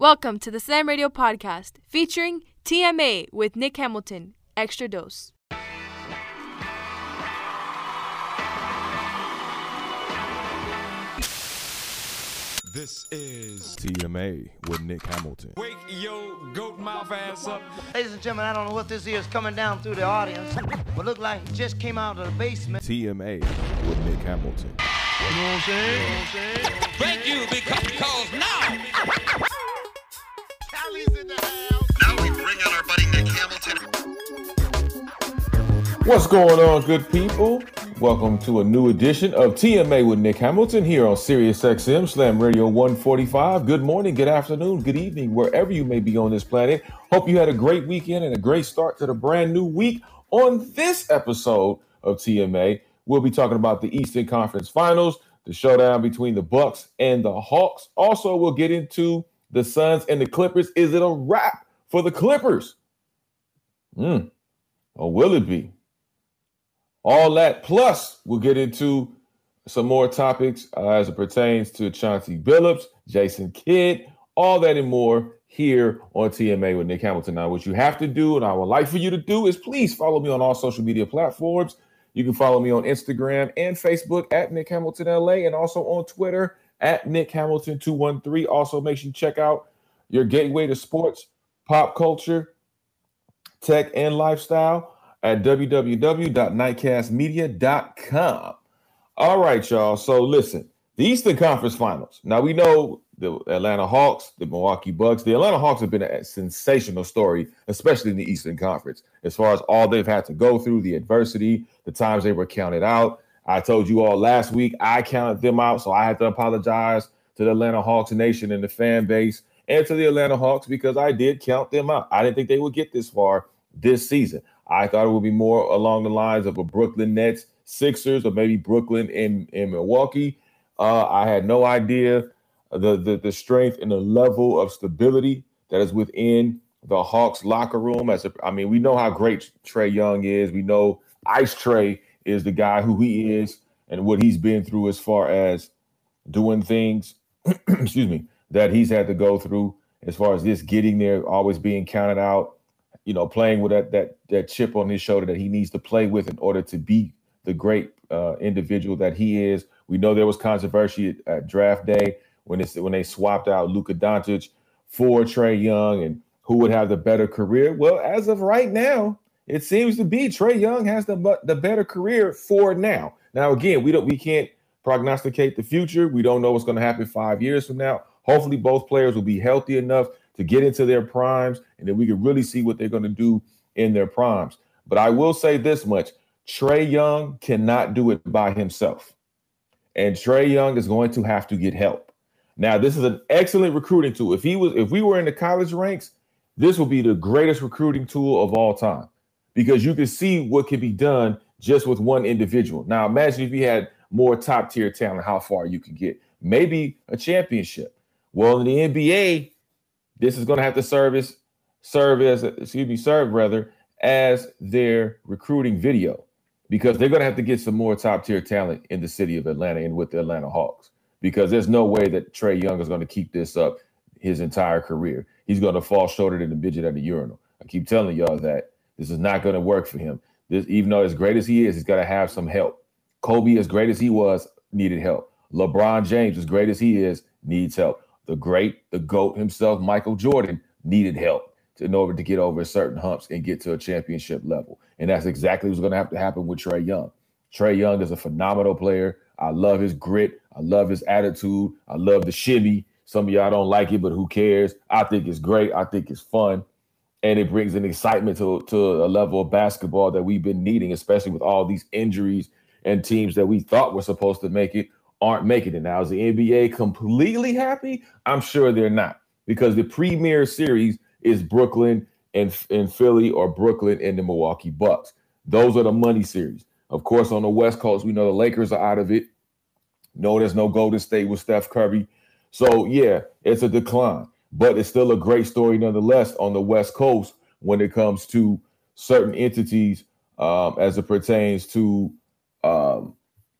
Welcome to the Slam Radio Podcast featuring TMA with Nick Hamilton. Extra dose. This is TMA with Nick Hamilton. Wake Yo Goat Mouth Ass Up. Ladies and gentlemen, I don't know what this is coming down through the audience, but look like it just came out of the basement. TMA with Nick Hamilton. You know what I'm saying? Thank you because now Now we bring out our buddy Nick Hamilton. What's going on, good people? Welcome to a new edition of TMA with Nick Hamilton here on Sirius XM Slam Radio 145. Good morning, good afternoon, good evening, wherever you may be on this planet. Hope you had a great weekend and a great start to the brand new week. On this episode of TMA, we'll be talking about the Eastern Conference Finals, the showdown between the Bucks and the Hawks. Also, we'll get into the Suns and the Clippers. Is it a wrap for the Clippers? Hmm. Or will it be? All that plus we'll get into some more topics uh, as it pertains to Chauncey Billups, Jason Kidd, all that and more here on TMA with Nick Hamilton. Now, what you have to do, and I would like for you to do, is please follow me on all social media platforms. You can follow me on Instagram and Facebook at Nick Hamilton LA, and also on Twitter at Nick Hamilton 213. Also, make sure you check out your gateway to sports, pop culture, tech, and lifestyle at www.nightcastmedia.com. All right, y'all. So listen, the Eastern Conference Finals. Now we know the Atlanta Hawks, the Milwaukee Bucks. The Atlanta Hawks have been a sensational story, especially in the Eastern Conference, as far as all they've had to go through, the adversity, the times they were counted out. I told you all last week I counted them out, so I had to apologize to the Atlanta Hawks nation and the fan base and to the Atlanta Hawks because I did count them out. I didn't think they would get this far this season. I thought it would be more along the lines of a Brooklyn Nets, Sixers, or maybe Brooklyn in, in Milwaukee. Uh, I had no idea the, the the strength and the level of stability that is within the Hawks locker room. As a, I mean, we know how great Trae Young is. We know Ice Trae is the guy who he is and what he's been through as far as doing things. excuse me, that he's had to go through as far as this getting there, always being counted out you know, playing with that that that chip on his shoulder that he needs to play with in order to be the great uh, individual that he is. We know there was controversy at, at draft day when it's when they swapped out Luka Doncic for Trae Young and who would have the better career. Well, as of right now, it seems to be Trae Young has the the better career for now. Now, again, we don't we can't prognosticate the future. We don't know what's going to happen five years from now. Hopefully, both players will be healthy enough to get into their primes, and then we can really see what they're going to do in their primes. But I will say this much Trae Young cannot do it by himself. And Trae Young is going to have to get help. Now, this is an excellent recruiting tool. If he was, if we were in the college ranks, this would be the greatest recruiting tool of all time because you can see what can be done just with one individual. Now, imagine if you had more top tier talent, how far you could get. Maybe a championship. Well, in the NBA, this is going to have to service serve as excuse me serve rather as their recruiting video because they're going to have to get some more top tier talent in the city of Atlanta and with the Atlanta Hawks because there's no way that Trae Young is going to keep this up his entire career. He's going to fall shorter than the midget at the urinal. I keep telling y'all that this is not going to work for him. This, even though as great as he is, he's got to have some help. Kobe, as great as he was, needed help. LeBron James, as great as he is, needs help the great, the GOAT himself, Michael Jordan, needed help to, in order to get over certain humps and get to a championship level. And that's exactly what's going to have to happen with Trae Young. Trae Young is a phenomenal player. I love his grit. I love his attitude. I love the shimmy. Some of y'all don't like it, but who cares? I think it's great. I think it's fun. And it brings an excitement to, to a level of basketball that we've been needing, especially with all these injuries and teams that we thought were supposed to make it aren't making it. Now, is the NBA completely happy? I'm sure they're not because the premier series is Brooklyn and, and Philly or Brooklyn and the Milwaukee Bucks. Those are the money series. Of course, on the West Coast, we know the Lakers are out of it. No, there's no Golden State with Steph Curry. So, yeah, it's a decline, but it's still a great story nonetheless on the West Coast when it comes to certain entities um, as it pertains to um,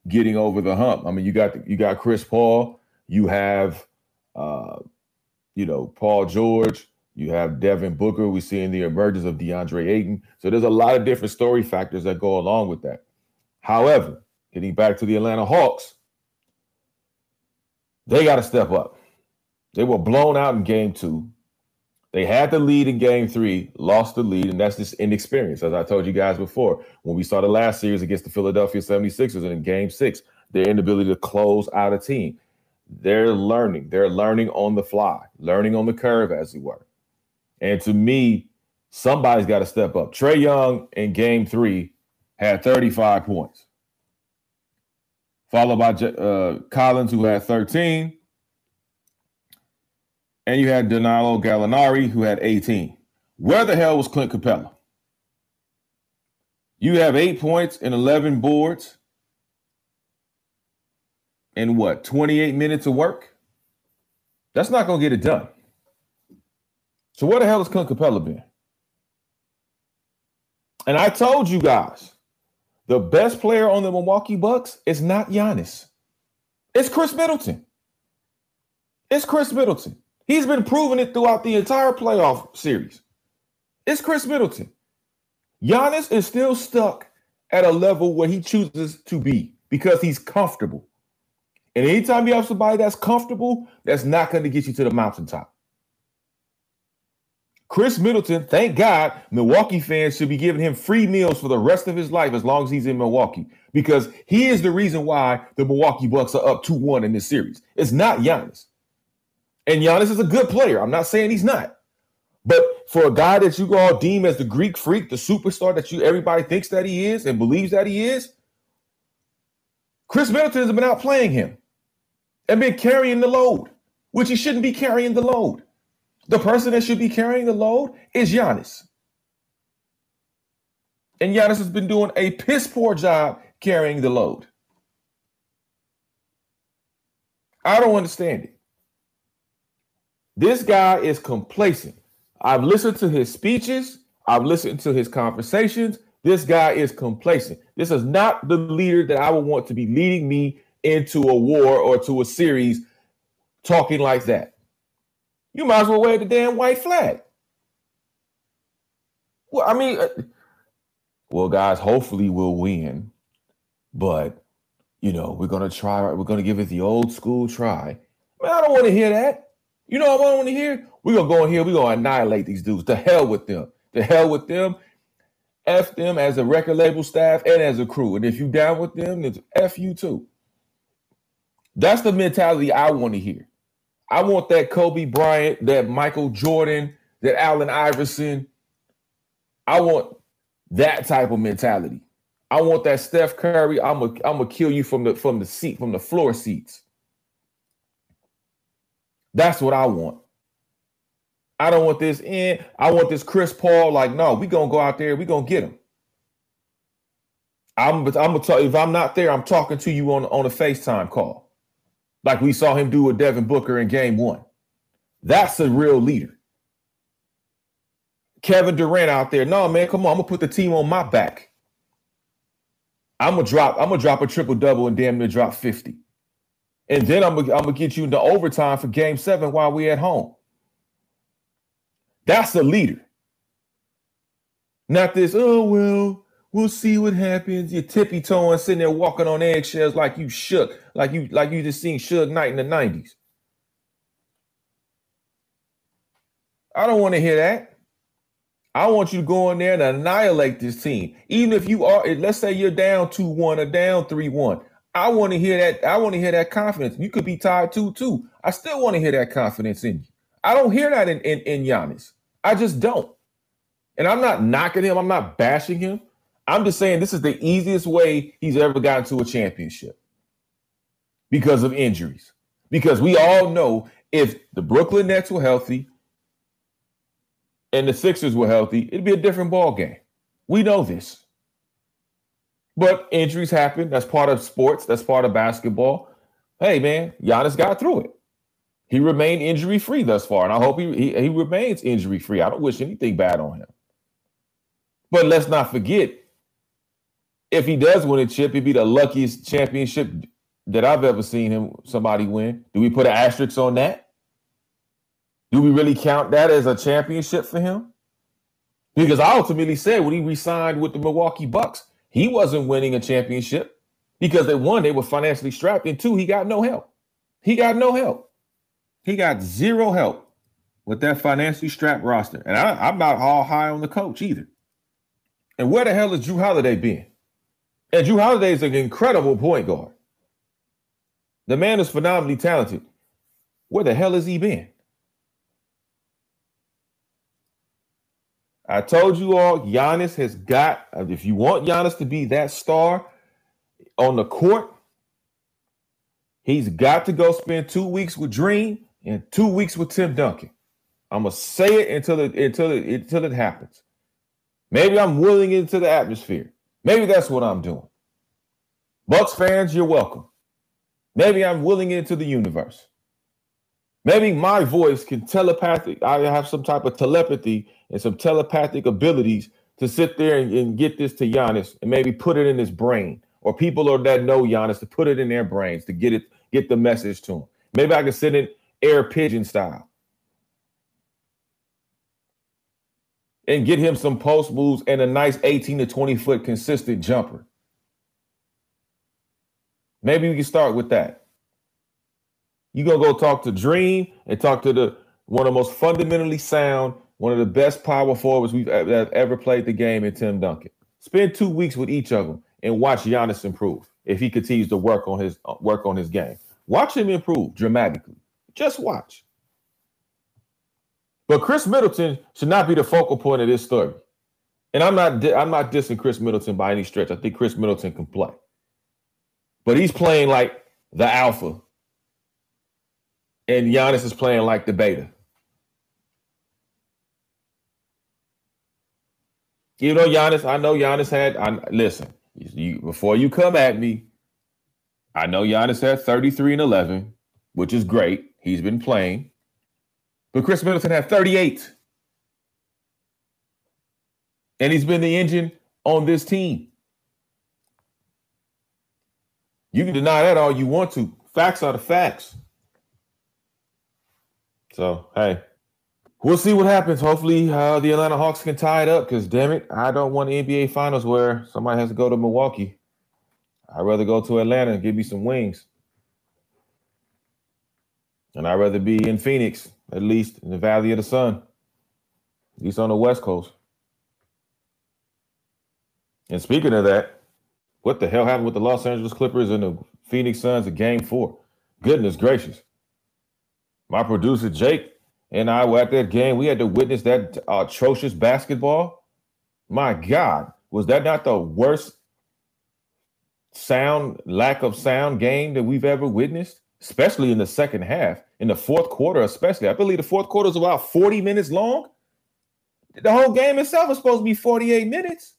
getting over the hump. I mean, you got you got Chris Paul, you have uh, you know, Paul George. You have Devin Booker. We're seeing the emergence of DeAndre Ayton. So there's a lot of different story factors that go along with that. However, getting back to the Atlanta Hawks, they got to step up. They were blown out in game two. They had the lead in game three, lost the lead, and that's just inexperience. As I told you guys before, when we saw the last series against the Philadelphia 76ers and in game six, their inability to close out a team. They're learning. They're learning on the fly, learning on the curve, as it were. And to me, somebody's got to step up. Trae Young in game three had 35 points, followed by uh, Collins, who had 13. And you had Danilo Gallinari, who had 18. Where the hell was Clint Capela? You have eight points and 11 boards in what, 28 minutes of work? That's not going to get it done. So where the hell has Clint Capela been? And I told you guys, the best player on the Milwaukee Bucks is not Giannis. It's Khris Middleton. It's Khris Middleton. He's been proving it throughout the entire playoff series. It's Khris Middleton. Giannis is still stuck at a level where he chooses to be because he's comfortable. And anytime you have somebody that's comfortable, that's not going to get you to the mountaintop. Khris Middleton, thank God, Milwaukee fans should be giving him free meals for the rest of his life as long as he's in Milwaukee because he is the reason why the Milwaukee Bucks are up 2 1 in this series. It's not Giannis. And Giannis is a good player. I'm not saying he's not. But for a guy that you all deem as the Greek freak, the superstar that you everybody thinks that he is and believes that he is, Khris Middleton has been outplaying him and been carrying the load, which he shouldn't be carrying the load. The person that should be carrying the load is Giannis. And Giannis has been doing a piss poor job carrying the load. I don't understand it. This guy is complacent. I've listened to his speeches, I've listened to his conversations. This guy is complacent. This is not the leader that I would want to be leading me into a war or to a series talking like that. You might as well wear the damn white flag. Well, I mean, uh, well, guys, hopefully we'll win, but you know, we're gonna try. We're gonna give it the old school try. Man, I don't want to hear that. You know what I want to hear? We're gonna go in here, we're gonna annihilate these dudes. To hell with them. To hell with them. F them as a record label staff and as a crew. And if you down with them, then F you too. That's the mentality I want to hear. I want that Kobe Bryant, that Michael Jordan, that Allen Iverson. I want that type of mentality. I want that Steph Curry. I'm gonna I'm gonna kill you from the from the seat from the floor seats. That's what I want. I don't want this in. I want this Chris Paul. Like, no, we gonna go out there. We gonna get him. I'm, I'm gonna talk. if I'm not there, I'm talking to you on on a FaceTime call, like we saw him do with Devin Booker in Game One. That's a real leader. Kevin Durant out there. No, man, come on. I'm gonna put the team on my back. I'm gonna drop. I'm gonna drop a triple double and damn near drop 50. And then I'm gonna, I'm gonna get you into overtime for game seven while we're at home. That's a leader. Not this, oh well, we'll see what happens. You're tippy toeing, sitting there walking on eggshells like you shook, like you like you just seen Suge Knight in the 90s. I don't want to hear that. I want you to go in there and annihilate this team. Even if you are, let's say you're down 2-1 or down 3-1. I want to hear that. I want to hear that confidence. You could be tied two two. I still want to hear that confidence in you. I don't hear that in, in, in Giannis. I just don't. And I'm not knocking him. I'm not bashing him. I'm just saying this is the easiest way he's ever gotten to a championship because of injuries. Because we all know if the Brooklyn Nets were healthy and the Sixers were healthy, it'd be a different ball game. We know this. But injuries happen. That's part of sports. That's part of basketball. Hey, man, Giannis got through it. He remained injury free thus far, and I hope he, he, he remains injury free. I don't wish anything bad on him. But let's not forget, if he does win a chip, it'd be the luckiest championship that I've ever seen him somebody win. Do we put an asterisk on that? Do we really count that as a championship for him? Because I ultimately said when he resigned with the Milwaukee Bucks, he wasn't winning a championship because they one, they were financially strapped, and two, he got no help. He got no help. He got zero help with that financially strapped roster. And I, I'm not all high on the coach either. And where the hell is Jrue Holiday been? And Jrue Holiday is an incredible point guard. The man is phenomenally talented. Where the hell has he been? I told you all, Giannis has got, if you want Giannis to be that star on the court, he's got to go spend two weeks with Dream and two weeks with Tim Duncan. I'm gonna say it until it until it until it happens. Maybe I'm willing into the atmosphere. Maybe that's what I'm doing. Bucks fans, you're welcome. Maybe I'm willing into the universe. Maybe my voice can telepathic. I have some type of telepathy and some telepathic abilities to sit there and, and get this to Giannis and maybe put it in his brain, or people that know Giannis to put it in their brains to get it, get the message to him. Maybe I can send it air pigeon style and get him some post moves and a nice 18 to 20 foot consistent jumper. Maybe we can start with that. You're gonna go talk to Dream and talk to the one of the most fundamentally sound, one of the best power forwards we've ever played the game in Tim Duncan. Spend two weeks with each of them and watch Giannis improve if he continues to work on his uh, work on his game. Watch him improve dramatically. Just watch. But Khris Middleton should not be the focal point of this story. And I'm not I'm not dissing Khris Middleton by any stretch. I think Khris Middleton can play. But he's playing like the alpha. And Giannis is playing like the beta. You know, Giannis, I know Giannis had I listen, you, before you come at me, I know Giannis had 33 and 11, which is great. He's been playing. But Khris Middleton had 38. And he's been the engine on this team. You can deny that all you want to. Facts are the facts. So, hey, we'll see what happens. Hopefully, uh, the Atlanta Hawks can tie it up because, damn it, I don't want NBA Finals where somebody has to go to Milwaukee. I'd rather go to Atlanta and give me some wings. And I'd rather be in Phoenix, at least in the Valley of the Sun, at least on the West Coast. And speaking of that, what the hell happened with the Los Angeles Clippers and the Phoenix Suns in game four? Goodness gracious. My producer, Jake, and I were at that game. We had to witness that atrocious basketball. My God, was that not the worst sound, lack of sound game that we've ever witnessed? especially in the second half, in the fourth quarter, especially. I believe the fourth quarter is about 40 minutes long. The whole game itself is supposed to be 48 minutes.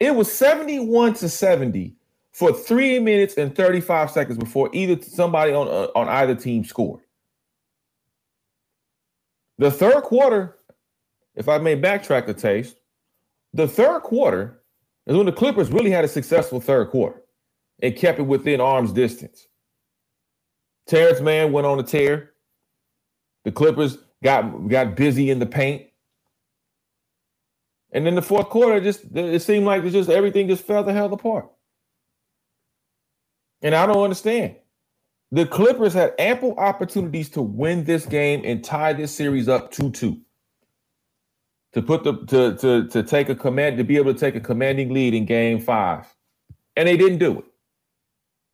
It was 71 to 70 for three minutes and 35 seconds before either somebody on, uh, on either team scored. The third quarter, if I may backtrack a taste, the third quarter is when the Clippers really had a successful third quarter and kept it within arm's distance. Terance Mann went on a tear. The Clippers got got busy in the paint. And then the fourth quarter, just it seemed like it just everything just fell the hell apart. And I don't understand. The Clippers had ample opportunities to win this game and tie this series up 2-2. To put the to to to take a command to be able to take a commanding lead in game five. And they didn't do it.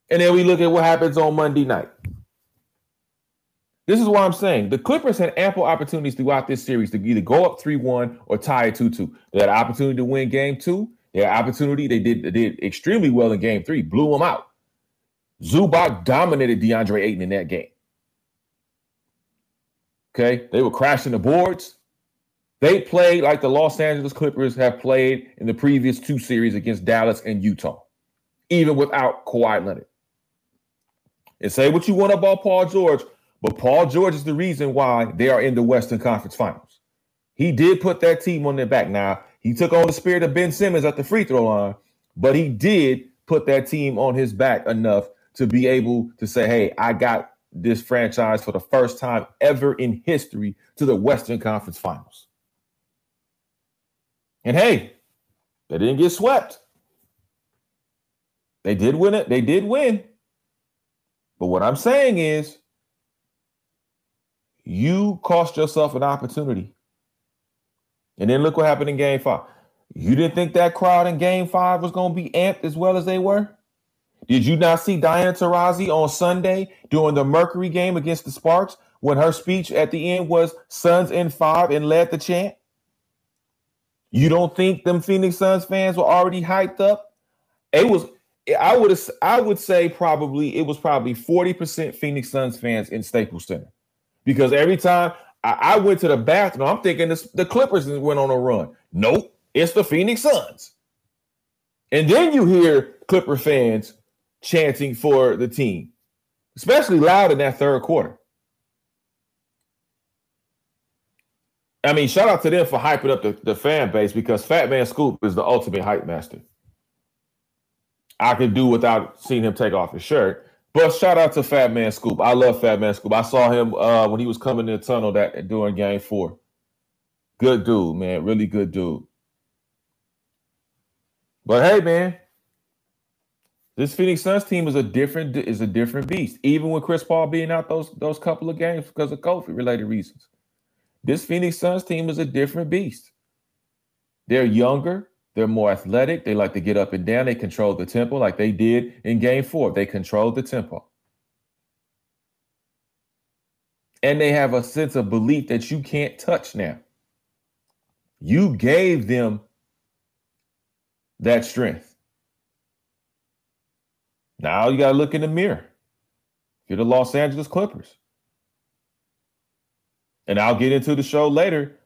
And then we look at what happens on Monday night. This is what I'm saying. The Clippers had ample opportunities throughout this series to either go up 3-1 or tie it 2-2. They had opportunity to win game two. They had opportunity. They did, they did extremely well in game three, blew them out. Zubac dominated DeAndre Ayton in that game. Okay. They were crashing the boards. They played like the Los Angeles Clippers have played in the previous two series against Dallas and Utah, even without Kawhi Leonard. And say what you want about Paul George, but Paul George is the reason why they are in the Western Conference Finals. He did put that team on their back. Now, he took on the spirit of Ben Simmons at the free throw line, but he did put that team on his back enough to be able to say, hey, I got this franchise for the first time ever in history to the Western Conference Finals. And hey, they didn't get swept. They did win it. They did win. But what I'm saying is, you cost yourself an opportunity. And then look what happened in game five. You didn't think that crowd in game five was going to be amped as well as they were? Did you not see Diana Taurasi on Sunday during the Mercury game against the Sparks when her speech at the end was Suns in five and led the chant? You don't think them Phoenix Suns fans were already hyped up? It was I would I would say probably it was probably 40% Phoenix Suns fans in Staples Center. Because every time I, I went to the bathroom, I'm thinking this, the Clippers went on a run. Nope, it's the Phoenix Suns. And then you hear Clipper fans chanting for the team, especially loud in that third quarter. I mean, shout out to them for hyping up the, the fan base because Fat Man Scoop is the ultimate hype master. I could do without seeing him take off his shirt. But shout out to Fat Man Scoop. I love Fat Man Scoop. I saw him uh, when he was coming in the tunnel that during game four. Good dude, man. Really good dude. But hey, man, this Phoenix Suns team is a different is a different beast. Even with Chris Paul being out those those couple of games because of COVID related reasons, this Phoenix Suns team is a different beast. They're younger. They're more athletic. They like to get up and down. They control the tempo like they did in game four. They controlled the tempo. And they have a sense of belief that you can't touch now. You gave them that strength. Now you got to look in the mirror. You're the Los Angeles Clippers. And I'll get into the show later.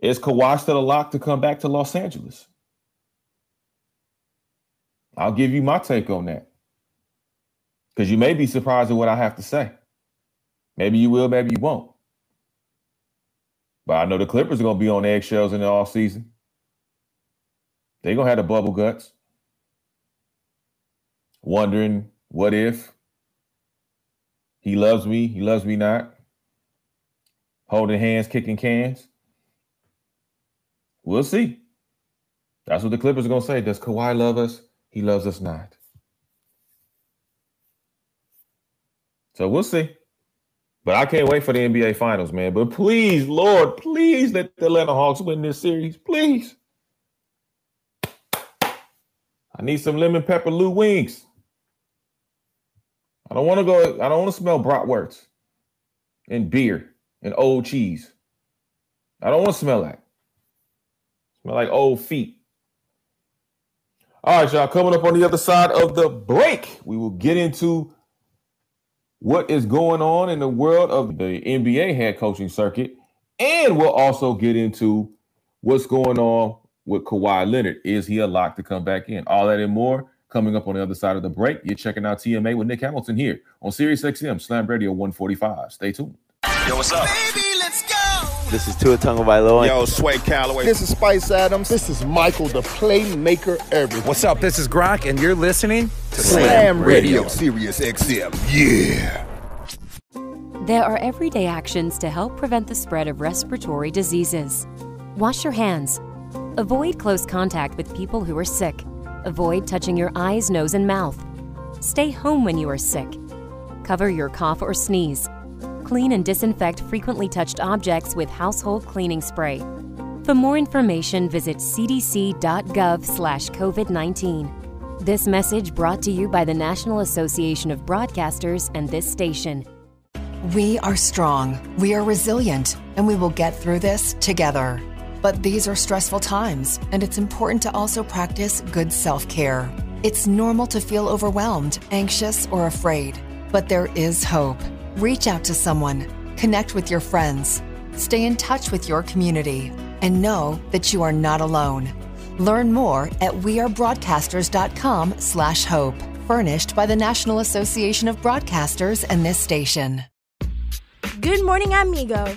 Is Kawhi still a lock to come back to Los Angeles? I'll give you my take on that. Because you may be surprised at what I have to say. Maybe you will, maybe you won't. But I know the Clippers are going to be on eggshells in the off season. They're going to have the bubble guts. Wondering what if he loves me, he loves me not. Holding hands, kicking cans. We'll see. That's what the Clippers are going to say. Does Kawhi love us? He loves us not. So we'll see. But I can't wait for the NBA Finals, man. But please, Lord, please let the Atlanta Hawks win this series. Please. I need some lemon pepper Lou wings. I don't want to go, I don't want to smell bratwurst and beer and old cheese. I don't want to smell that. Smell like old feet. All right, y'all. Coming up on the other side of the break, we will get into what is going on in the world of the NBA head coaching circuit, and we'll also get into what's going on with Kawhi Leonard. Is he a lock to come back in? All that and more coming up on the other side of the break. You're checking out TMA with Nick Hamilton here on Sirius XM Slam Radio 145. Stay tuned. Yo, what's up? Baby, let's go. This is Tua Tagovailoa. Yo, Sway Calloway. This is Spice Adams. This is Michael, the playmaker everything. What's up? This is Gronk, and you're listening to Slam Radio, Sirius XM. Yeah. There are everyday actions to help prevent the spread of respiratory diseases. Wash your hands. Avoid close contact with people who are sick. Avoid touching your eyes, nose, and mouth. Stay home when you are sick. Cover your cough or sneeze. Clean and disinfect frequently touched objects with household cleaning spray. For more information, visit cdc.gov slash COVID-19. This message brought to you by the National Association of Broadcasters and this station. We are strong, we are resilient, and we will get through this together. But these are stressful times, and it's important to also practice good self care. It's normal to feel overwhelmed, anxious, or afraid, but there is hope. Reach out to someone, connect with your friends, stay in touch with your community, and know that you are not alone. Learn more at wearebroadcasters.com slash hope. Furnished by the National Association of Broadcasters and this station. Good morning, amigo.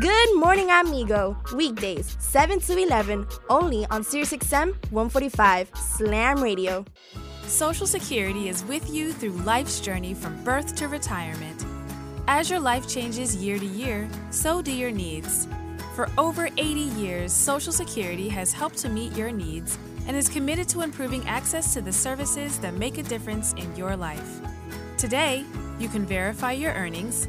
Good morning, amigo. Weekdays, 7 to 11, only on SiriusXM 145 Slam Radio. Social Security is with you through life's journey from birth to retirement. As your life changes year to year, so do your needs. For over 80 years, Social Security has helped to meet your needs and is committed to improving access to the services that make a difference in your life. Today, you can verify your earnings,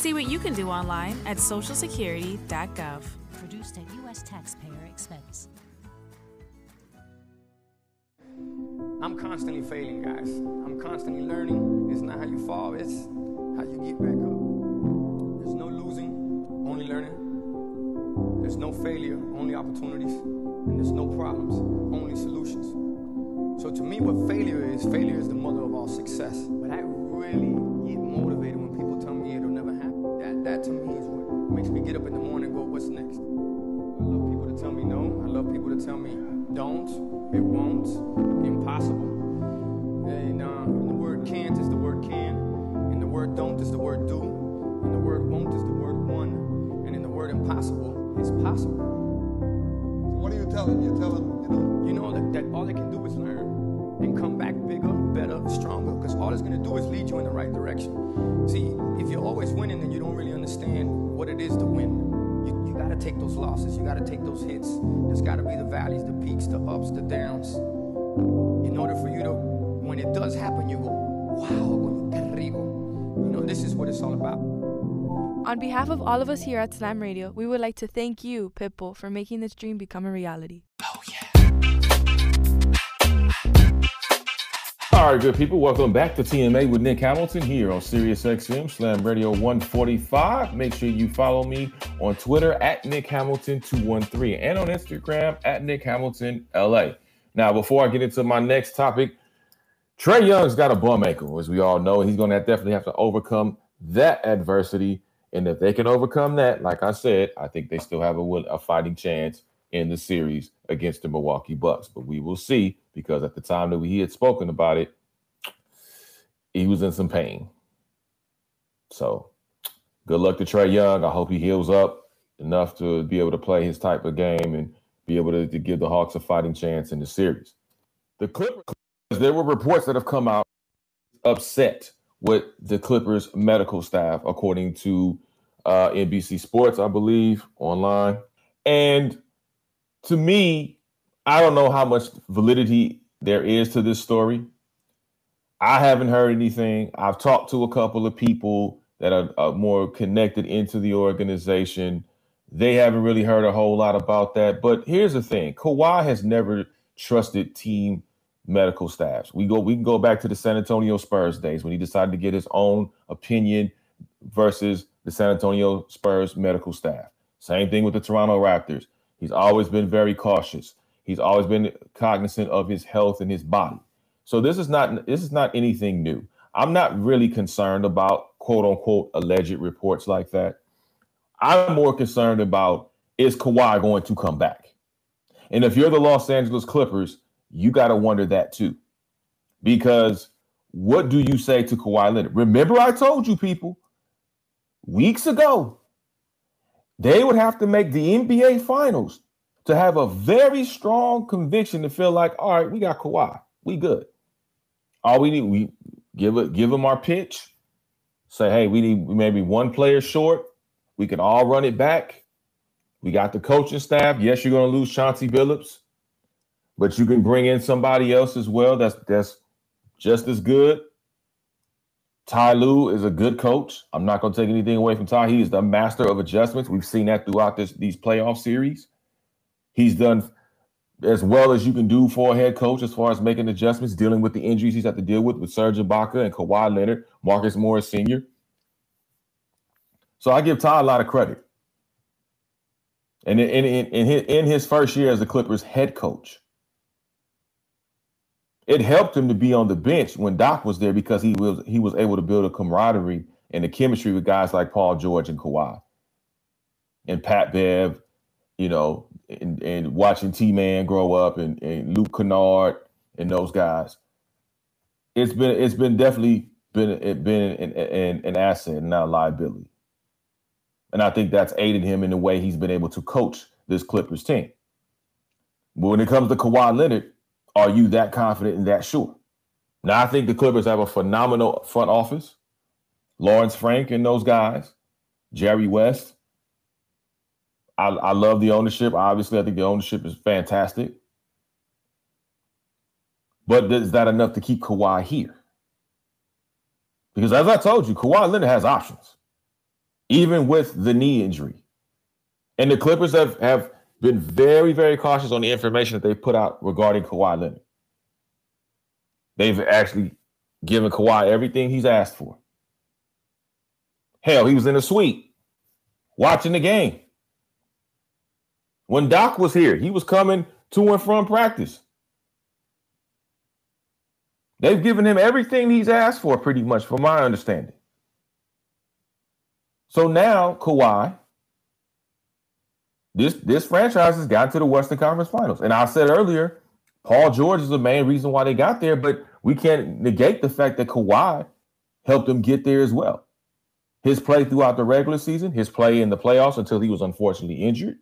See what you can do online at socialsecurity.gov. Produced at U.S. taxpayer expense. I'm constantly failing, guys. I'm constantly learning. It's not how you fall, it's how you get back up. There's no losing, only learning. There's no failure, only opportunities. And there's no problems, only solutions. So to me, what failure is, failure is the mother of all success. But I really get up in the morning and go, what's next? I love people to tell me no. I love people to tell me don't, it won't, impossible. And uh, the word can't is the word can, and the word don't is the word do, and the word won't is the word one, and in the word impossible is possible. So what do you tell them? You tell them, you know, you know that, that all they can do is learn and come back bigger, better, stronger, because all it's going to do is lead you in the right direction. See, if you're always winning, then you don't really understand what it is to win. You, you got to take those losses. You got to take those hits. There's got to be the valleys, the peaks, the ups, the downs. In order for you to, when it does happen, you go, wow, rico. You know, this is what it's all about. On behalf of all of us here at Slam Radio, we would like to thank you, Pitbull, for making this dream become a reality. Oh, All right, good people. Welcome back to TMA with Nick Hamilton here on Sirius XM Slam Radio 145. Make sure you follow me on Twitter at Nick Hamilton 213 and on Instagram at Nick Hamilton LA. Now, before I get into my next topic, Trae Young's got a bum ankle, as we all know. He's going to definitely have to overcome that adversity. And if they can overcome that, like I said, I think they still have a, a fighting chance in the series against the Milwaukee Bucks. But we will see because at the time that we had spoken about it, he was in some pain. So good luck to Trae Young. I hope he heals up enough to be able to play his type of game and be able to, to give the Hawks a fighting chance in the series. The Clippers, there were reports that have come out upset with the Clippers medical staff, according to uh, NBC Sports, I believe, online. And to me, I don't know how much validity there is to this story. I haven't heard anything. I've talked to a couple of people that are, are more connected into the organization. They haven't really heard a whole lot about that. But here's the thing: Kawhi has never trusted team medical staffs. We go, we can go back to the San Antonio Spurs days when he decided to get his own opinion versus the San Antonio Spurs medical staff. Same thing with the Toronto Raptors. He's always been very cautious. He's always been cognizant of his health and his body. So this is not this is not anything new. I'm not really concerned about quote unquote alleged reports like that. I'm more concerned about is Kawhi going to come back? And if you're the Los Angeles Clippers, you got to wonder that too. Because what do you say to Kawhi Leonard? Remember, I told you people weeks ago they would have to make the NBA finals to have a very strong conviction to feel like, all right, we got Kawhi. We good. All we need, we give it, give them our pitch. Say, hey, we need maybe one player short. We can all run it back. We got the coaching staff. Yes, you're going to lose Chauncey Billups, but you can bring in somebody else as well. That's that's just as good. Ty Lue is a good coach. I'm not going to take anything away from Ty. He is the master of adjustments. We've seen that throughout this these playoff series. He's done as well as you can do for a head coach as far as making adjustments, dealing with the injuries he's had to deal with with Serge Ibaka and Kawhi Leonard, Marcus Morris Sr. So I give Ty a lot of credit. And in, in, in, his, in his first year as the Clippers head coach, it helped him to be on the bench when Doc was there because he was he was able to build a camaraderie and a chemistry with guys like Paul George and Kawhi and Pat Bev, you know, and, and watching T Man grow up and, and Luke Kennard and those guys. It's been it's been definitely been it been an, an, an asset and not a liability. And I think that's aided him in the way he's been able to coach this Clippers team. But when it comes to Kawhi Leonard, are you that confident and that sure? Now, I think the Clippers have a phenomenal front office. Lawrence Frank and those guys, Jerry West. I, I love the ownership. Obviously, I think the ownership is fantastic. But is that enough to keep Kawhi here? Because as I told you, Kawhi Leonard has options, even with the knee injury. And the Clippers have, have been very, very cautious on the information that they put out regarding Kawhi Leonard. They've actually given Kawhi everything he's asked for. Hell, he was in a suite watching the game. When Doc was here, he was coming to and from practice. They've given him everything he's asked for, pretty much, from my understanding. So now, Kawhi this this franchise has gotten to the Western Conference Finals. And I said earlier, Paul George is the main reason why they got there, but we can't negate the fact that Kawhi helped them get there as well. His play throughout the regular season, his play in the playoffs until he was unfortunately injured.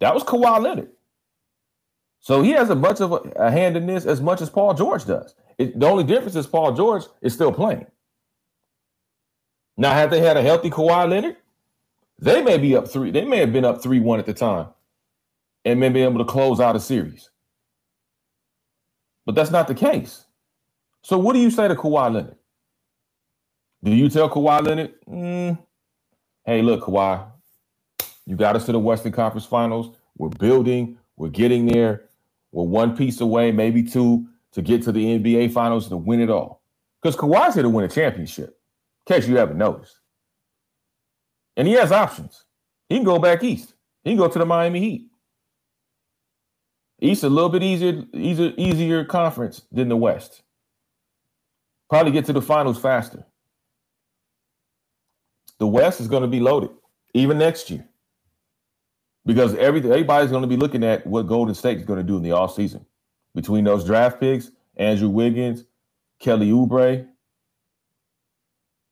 That was Kawhi Leonard. So he has as much of a, a hand in this as much as Paul George does. It, the only difference is Paul George is still playing. Now, had they had a healthy Kawhi Leonard, they may be up three. They may have been up three one at the time, and may be able to close out a series. But that's not the case. So what do you say to Kawhi Leonard? Do you tell Kawhi Leonard, mm, "Hey, look, Kawhi, you got us to the Western Conference Finals. We're building. We're getting there. We're one piece away, maybe two, to get to the NBA Finals to win it all." Because Kawhi's here to win a championship. In case you haven't noticed. And he has options. He can go back east. He can go to the Miami Heat. East a little bit easier, easier, easier conference than the West. Probably get to the finals faster. The West is going to be loaded even next year because everything everybody's going to be looking at what Golden State is going to do in the offseason. Between those draft picks, Andrew Wiggins, Kelly Oubre,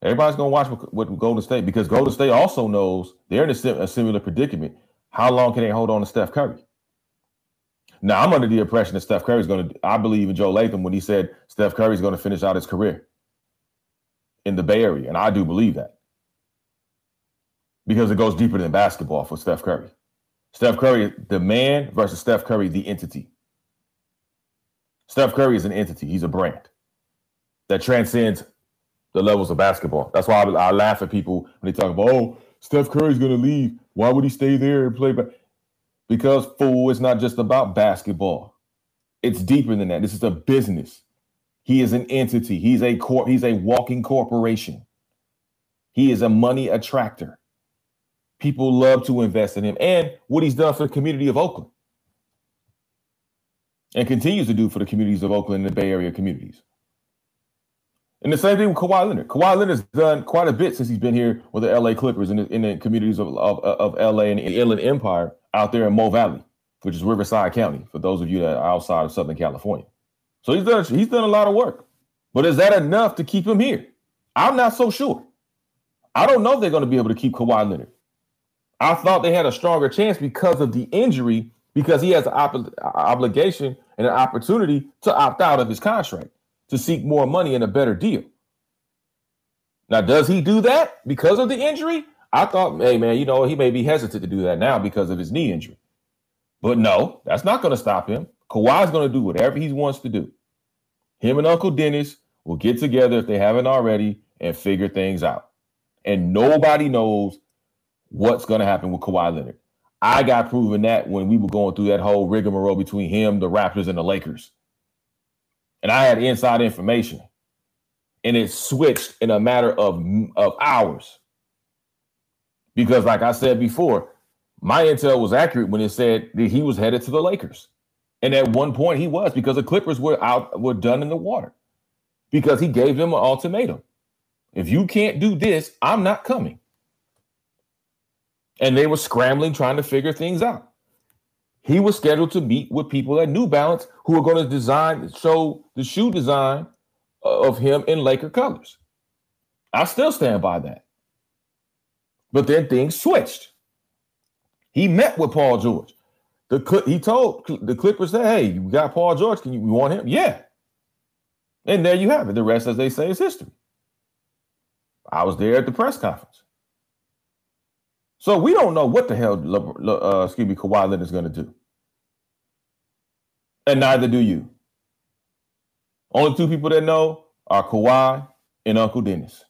Everybody's going to watch what, Golden State because Golden State also knows they're in a, sim- a, similar predicament. How long can they hold on to Steph Curry? Now, I'm under the impression that Steph Curry is going to, I believe in Joe Latham when he said Steph Curry is going to finish out his career in the Bay Area. And I do believe that because it goes deeper than basketball for Steph Curry. Steph Curry, the man versus Steph Curry, the entity. Steph Curry is an entity, he's a brand that transcends the levels of basketball. That's why I, I laugh at people when they talk about, oh, Steph Curry's going to leave. Why would he stay there and play? Because fool, it's not just about basketball. It's deeper than that. This is a business. He is an entity. He's a corp. He's a walking corporation. He is a money attractor. People love to invest in him, and what he's done for the community of Oakland, and continues to do for the communities of Oakland and the Bay Area communities. And the same thing with Kawhi Leonard. Kawhi Leonard's done quite a bit since he's been here with the LA Clippers in the, in the communities of, of, of LA and the Inland Empire out there in Mo Valley, which is Riverside County, for those of you that are outside of Southern California. So he's done he's done a lot of work. But is that enough to keep him here? I'm not so sure. I don't know if they're going to be able to keep Kawhi Leonard. I thought they had a stronger chance because of the injury, because he has an ob- obligation and an opportunity to opt out of his contract to seek more money and a better deal. Now, does he do that because of the injury? I thought, hey man, you know, he may be hesitant to do that now because of his knee injury. But no, that's not going to stop him. Kawhi's going to do whatever he wants to do. Him and Uncle Dennis will get together if they haven't already and figure things out. And nobody knows what's going to happen with Kawhi Leonard. I got proven that when we were going through that whole rigmarole between him, the Raptors, and the Lakers. And I had inside information. And it switched in a matter of, of hours. Because, like I said before, my intel was accurate when it said that he was headed to the Lakers. And at one point he was because the Clippers were out, were done in the water. Because he gave them an ultimatum. If you can't do this, I'm not coming. And they were scrambling, trying to figure things out. He was scheduled to meet with people at New Balance who were going to design, show the shoe design of him in Laker colors. I still stand by that. But then things switched. He met with Paul George. The he told the Clippers that, hey, you got Paul George. Can you want him? Yeah. And there you have it. The rest, as they say, is history. I was there at the press conference. So we don't know what the hell, uh, excuse me, Kawhi Leonard is going to do. And neither do you. Only two people that know are Kawhi and Uncle Dennis.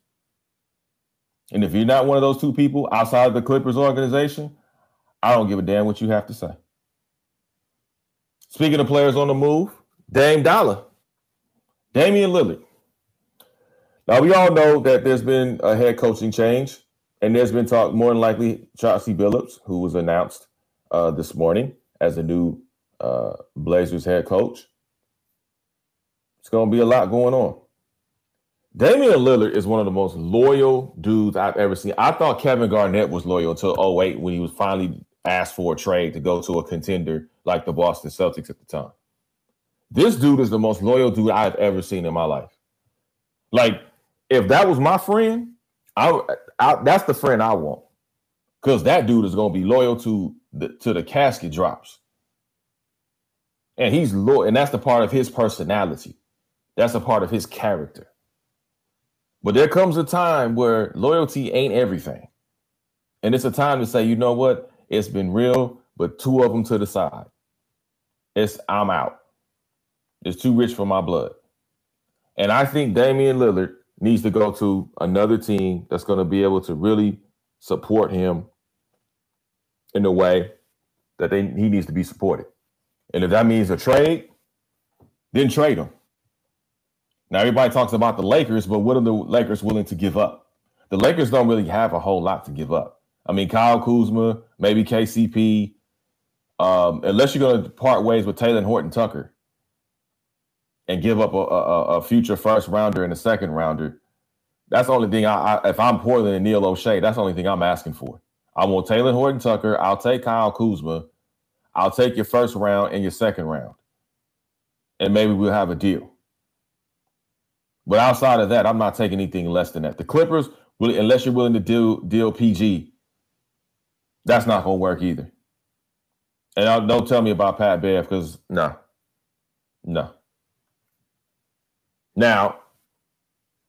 And if you're not one of those two people outside of the Clippers organization, I don't give a damn what you have to say. Speaking of players on the move, Dame Dollar, Damian Lillard. Now we all know that there's been a head coaching change, and there's been talk more than likely Chauncey Billups, who was announced uh, this morning as a new uh, Blazers head coach. It's going to be a lot going on. Damian Lillard is one of the most loyal dudes I've ever seen. I thought Kevin Garnett was loyal until 08 when he was finally asked for a trade to go to a contender like the Boston Celtics at the time. This dude is the most loyal dude I've ever seen in my life. Like, if that was my friend, I, I that's the friend I want. Because that dude is going to be loyal to the to the casket drops. And he's loyal, and that's the part of his personality. That's a part of his character. But there comes a time where loyalty ain't everything. And it's a time to say, you know what? It's been real, but two of them to the side. It's I'm out. It's too rich for my blood. And I think Damian Lillard needs to go to another team that's going to be able to really support him in the way that they he needs to be supported. And if that means a trade, then trade him. Now everybody talks about the Lakers, but what are the Lakers willing to give up? The Lakers don't really have a whole lot to give up. I mean, Kyle Kuzma, maybe KCP, um, unless you're going to part ways with Talen Horton-Tucker and give up a, a, a, future first rounder and a second rounder. That's the only thing I, I if I'm Portland and Neil Olshey, that's the only thing I'm asking for. I want Talen Horton-Tucker. I'll take Kyle Kuzma. I'll take your first round and your second round. And maybe we'll have a deal. But outside of that, I'm not taking anything less than that. The Clippers, unless you're willing to deal deal PG, that's not going to work either. And don't tell me about Pat Bev because no, no. Now,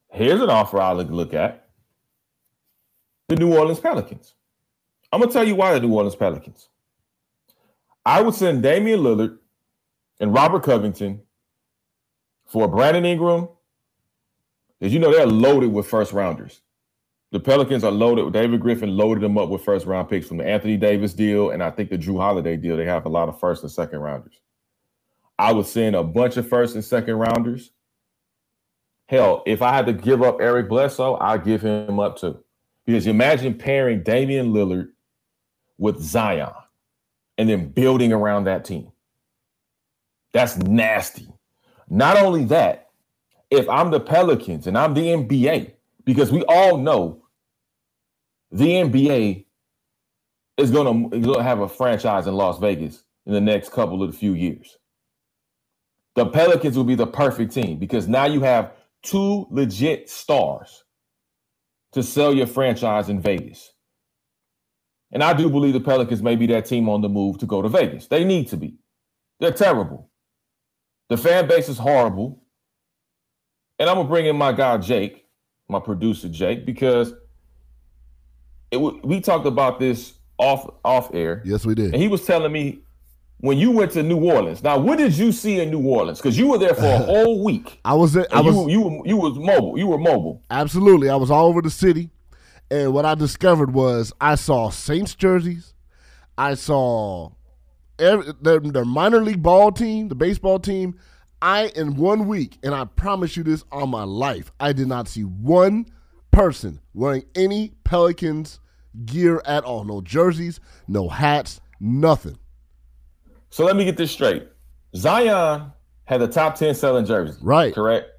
here's an offer I'll look at: the New Orleans Pelicans. I'm gonna tell you why the New Orleans Pelicans. I would send Damian Lillard and Robert Covington for Brandon Ingram, because you know they're loaded with first rounders. The Pelicans are loaded. David Griffin loaded them up with first round picks from the Anthony Davis deal, and I think the Jrue Holiday deal. They have a lot of first and second rounders. I would send a bunch of first and second rounders. Hell, if I had to give up Eric Bledsoe, I'd give him up too. Because imagine pairing Damian Lillard with Zion and then building around that team. That's nasty. Not only that, if I'm the Pelicans and I'm the NBA, because we all know the NBA is going to have a franchise in Las Vegas in the next couple of few years. The Pelicans will be the perfect team because now you have two legit stars to sell your franchise in Vegas. And I do believe the Pelicans may be that team on the move to go to Vegas. They need to be. They're terrible. The fan base is horrible. And I'm going to bring in my guy, Jake, my producer Jake, because it, w- we talked about this off off air. Yes, we did. And he was telling me when you went to New Orleans. Now, what did you see in New Orleans? Because you were there for a whole week. I was there. I was you, you were you was mobile. You were mobile. Absolutely. I was all over the city. And what I discovered was I saw Saints jerseys. I saw every, their, their minor league ball team, the baseball team. I, in one week, and I promise you this on my life, I did not see one person wearing any Pelicans gear at all. No jerseys, no hats, nothing. So let me get this straight. Zion had the top ten selling jerseys. Right. Correct.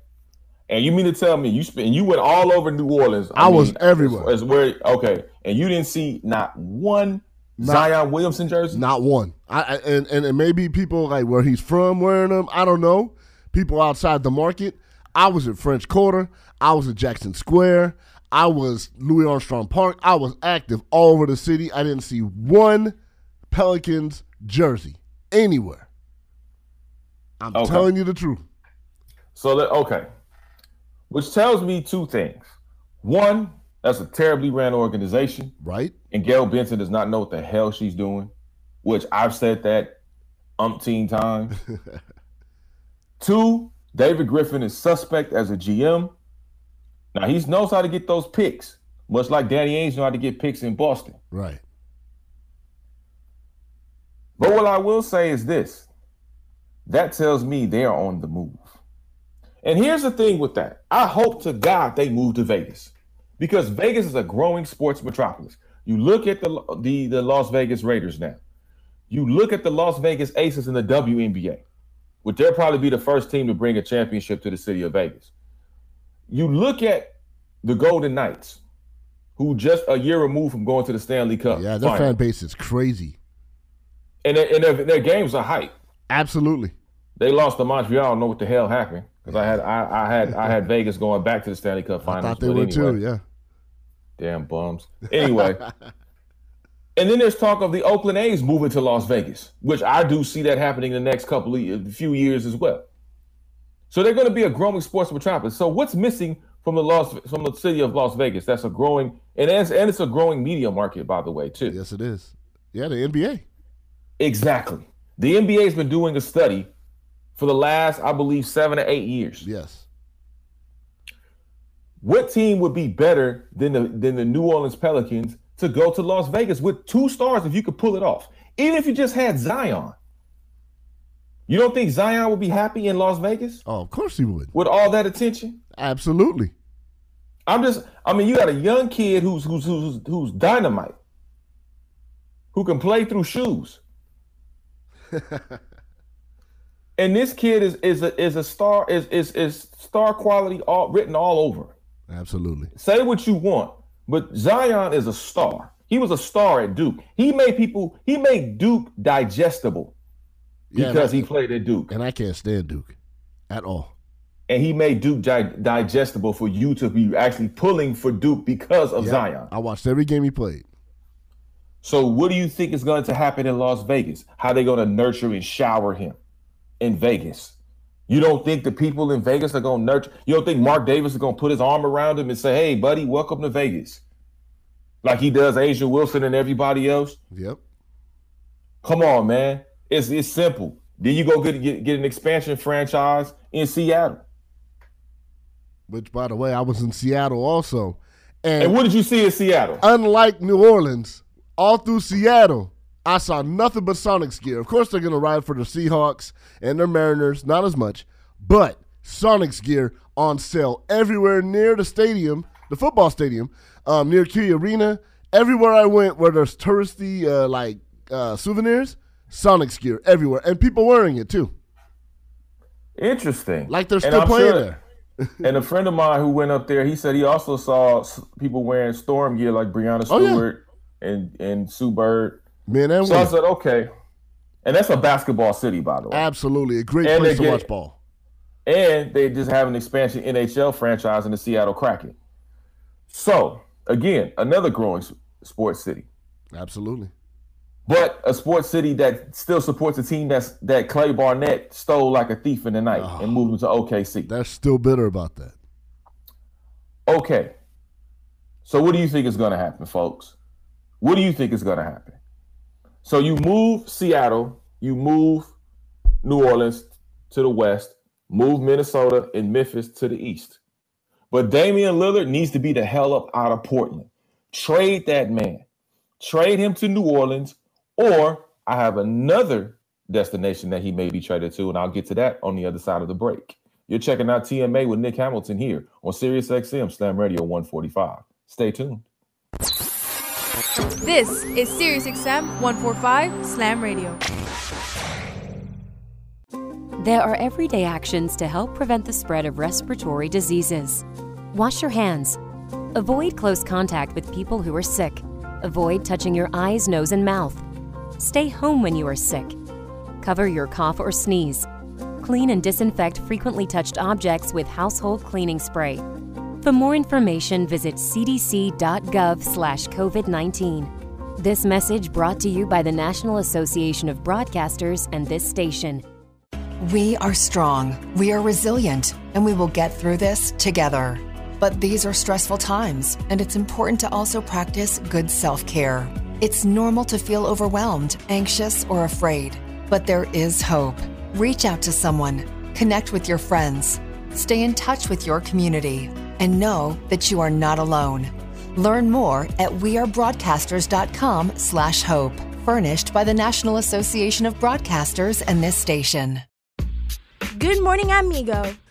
And you mean to tell me you spent you went all over New Orleans? I was everywhere. As, as where okay, and you didn't see not one Not- Zion Williamson jersey. Not one. I, I and, and and maybe people like where he's from wearing them. I don't know. People outside the market. I was at French Quarter. I was at Jackson Square. I was Louis Armstrong Park. I was active all over the city. I didn't see one Pelicans jersey anywhere. I'm Okay. telling you the truth. So that okay, which tells me two things. One, that's a terribly ran organization, right? And Gayle Benson does not know what the hell she's doing, which I've said that umpteen times. Two, David Griffin is suspect as a GM. Now he knows how to get those picks, much like Danny Ainge know how to get picks in Boston. Right. But what I will say is this that tells me they're on the move. And here's the thing with that I hope to God they move to Vegas because Vegas is a growing sports metropolis. You look at the, the, the Las Vegas Raiders now, you look at the Las Vegas Aces in the WNBA, which they'll probably be the first team to bring a championship to the city of Vegas. You look at the Golden Knights, who just a year removed from going to the Stanley Cup. Yeah, their final. fan base is crazy. and, their, and their, their games are hype. Absolutely. They lost to Montreal. Know what the hell happened because I had I, I had I had Vegas going back to the Stanley Cup I Finals. thought they were anyway, too. Yeah. Damn bums. Anyway, and then there's talk of the Oakland A's moving to Las Vegas, which I do see that happening in the next couple of few years as well. So they're going to be a growing sports metropolis. So what's missing from the Las from the city of Las Vegas? That's a growing and it's, and it's a growing media market, by the way, too. Yes, it is. Yeah, the NBA. Exactly. The NBA has been doing a study for the last, I believe, seven or eight years. Yes. What team would be better than the than the New Orleans Pelicans to go to Las Vegas with two stars if you could pull it off? Even if you just had Zion. You don't think Zion would be happy in Las Vegas Oh, of course he would. with all that attention? Absolutely. I'm just I mean, you got a young kid who's who's who's who's dynamite. Who can play through shoes. and this kid is is a is a star is is is star quality all written all over. Absolutely. Say what you want, but Zion is a star. He was a star at Duke. He made people. He made Duke digestible Yeah, because I- he played at Duke, And I can't stand Duke at all. and he made Duke di- digestible for you to be actually pulling for Duke because of Yeah. Zion. I watched every game he played. So, what do you think is going to happen in Las Vegas? How they going to nurture and shower him in Vegas? You don't think the people in Vegas are going to nurture? You don't think Mark Davis is going to put his arm around him and say, "Hey, buddy, welcome to Vegas," like he does A'ja Wilson and everybody else? Yep. Come on, man. It's it's simple. Then you go get get, get an expansion franchise in Seattle. Which, by the way, I was in Seattle also. And, And what did you see in Seattle? unlike New Orleans, all through Seattle, I saw nothing but Sonics gear. Of course, they're going to ride for the Seahawks and their Mariners, not as much, but Sonics gear on sale everywhere near the stadium, the football stadium, um, near Key Arena. Everywhere I went where there's touristy uh, like uh, souvenirs, Sonics gear everywhere, and people wearing it too. Interesting. Like they're still playing sure- there. and a friend of mine who went up there, he said he also saw people wearing storm gear like Breanna Oh, yeah. Stewart and and Sue Bird. Men and So I said, okay. And that's a basketball city, by the way. Absolutely. A great And place to get- watch ball. And they just have an expansion NHL franchise in the Seattle Kraken. So again, another growing sports city, Absolutely. but a sports city that still supports a team that's that Clay Bennett stole like a thief in the night ah. and moved him to OKC. They're still bitter about that. Okay. So what do you think is going to happen, folks? What do you think is going to happen? So you move Seattle, you move New Orleans to the west, move Minnesota and Memphis to the east. But Damian Lillard needs to be the hell up out of Portland. Trade that man. Trade him to New Orleans, or I have another destination that he may be traded to, and I'll get to that on the other side of the break. You're checking out TMA with Nick Hamilton here on Sirius XM Slam Radio 145. Stay tuned. This is Sirius XM 145 Slam Radio. There are everyday actions to help prevent the spread of respiratory diseases. Wash your hands. Avoid close contact with people who are sick. Avoid touching your eyes, nose, and mouth. Stay home when you are sick. Cover your cough or sneeze. Clean and disinfect frequently touched objects with household cleaning spray. For more information, visit cdc.gov slash COVID-19. This message brought to you by the National Association of Broadcasters and this station. We are strong, we are resilient, and we will get through this together. But these are stressful times, and it's important to also practice good self care. It's normal to feel overwhelmed, anxious, or afraid, but there is hope. Reach out to someone, connect with your friends, stay in touch with your community, and know that you are not alone. Learn more at wearebroadcasters.com slash hope. Furnished by the National Association of Broadcasters and this station. Good morning, amigo.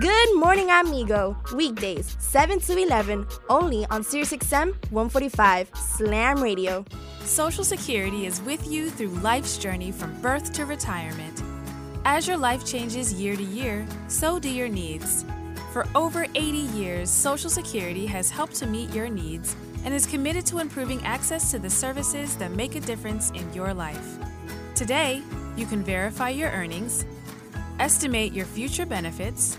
Good morning, amigo. Weekdays, 7 to 11, only on SiriusXM 145 Slam Radio. Social Security is with you through life's journey from birth to retirement. As your life changes year to year, so do your needs. For over 80 years, Social Security has helped to meet your needs and is committed to improving access to the services that make a difference in your life. Today, you can verify your earnings, estimate your future benefits,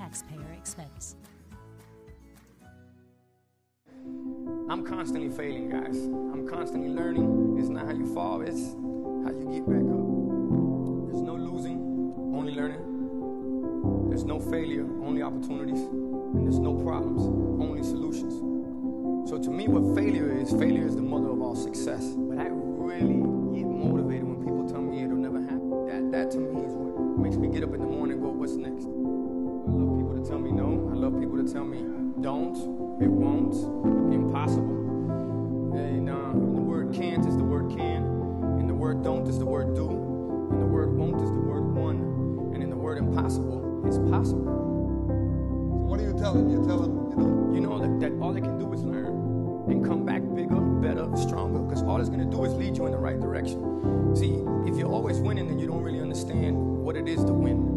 Taxpayer expense. I'm constantly failing, guys. I'm constantly learning. It's not how you fall, it's how you get back up. There's no losing, only learning. There's no failure, only opportunities. And there's no problems, only solutions. So to me, what failure is, failure is the mother of all success. But I really get motivated when people tell me it'll never happen. That, that to me is what makes me get up in the morning and go, what's next? People to tell me don't, it won't, impossible. And, uh, the word can't is the word can, and the word don't is the word do, and the word won't is the word one, and in the word impossible is possible. So what are you telling? You're telling, you know, You know that, that all they can do is learn and come back bigger, better, stronger, because all it's going to do is lead you in the right direction. See, if you're always winning, then you don't really understand what it is to win.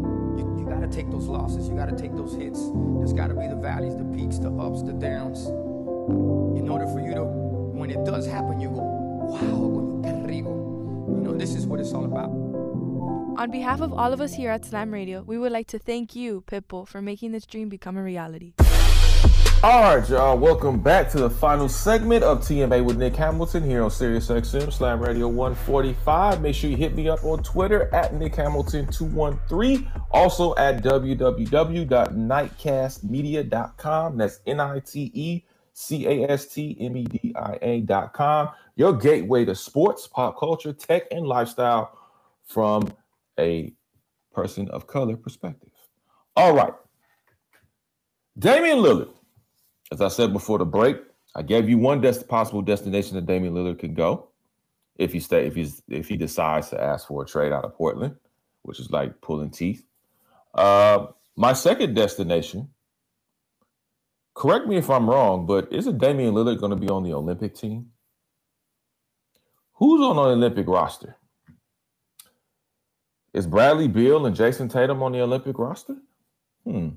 To take those losses, you got to take those hits. There's got to be the valleys, the peaks, the ups, the downs. In order for you to, when it does happen, you go, wow. You know, this is what it's all about. On behalf of all of us here at Slam Radio, we would like to thank you, Pitbull, for making this dream become a reality. All right, y'all. Welcome back to the final segment of TMA with Nick Hamilton here on Sirius XM Slam Radio 145. Make sure you hit me up on Twitter at Nick Hamilton213. Also at www.nitecastmedia.com. That's N I T E C A S T M E D I A.com. Your gateway to sports, pop culture, tech, and lifestyle from a person of color perspective. All right. Damian Lillard. As I said before the break, I gave you one des- possible destination that Damian Lillard could go. if he stay if he's if he decides to ask for a trade out of Portland, which is like pulling teeth. Uh, my second destination. Correct me if I'm wrong, but isn't Damian Lillard going to be on the Olympic team? Who's on the Olympic roster? Is Bradley Beal and Jayson Tatum on the Olympic roster? Hmm.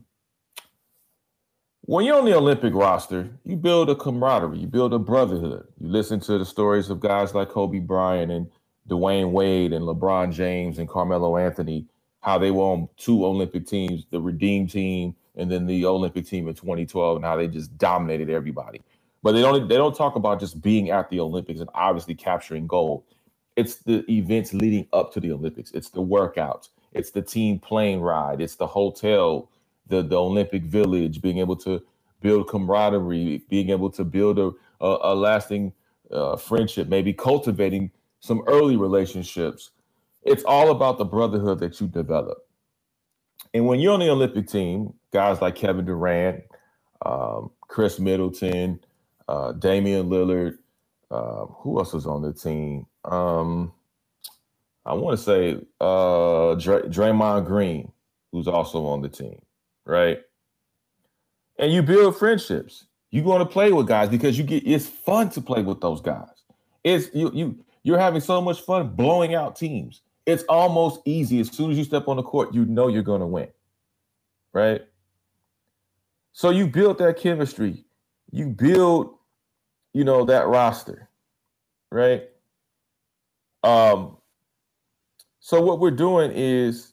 When you're on the Olympic roster, you build a camaraderie, you build a brotherhood. You listen to the stories of guys like Kobe Bryant and Dwyane Wade and LeBron James and Carmelo Anthony, how they were on two Olympic teams, the Redeem team and then the Olympic team in 2012, and how they just dominated everybody. But they don't they don't talk about just being at the Olympics and obviously capturing gold. It's the events leading up to the Olympics. It's the workouts. It's the team plane ride. It's the hotel, the the Olympic Village, being able to build camaraderie, being able to build a a, a lasting uh, friendship, maybe cultivating some early relationships. It's all about the brotherhood that you develop. And when you're on the Olympic team, guys like Kevin Durant, um, Khris Middleton, uh, Damian Lillard, um, who else was on the team? Um, I want to say uh, Dray- Draymond Green, who's also on the team, right? And you build friendships. You want to play with guys because you get it's fun to play with those guys. It's you you you're having so much fun blowing out teams. It's almost easy. As soon as you step on the court, you know you're going to win, right? So you build that chemistry. You build, you know, that roster, right? Um, so what we're doing is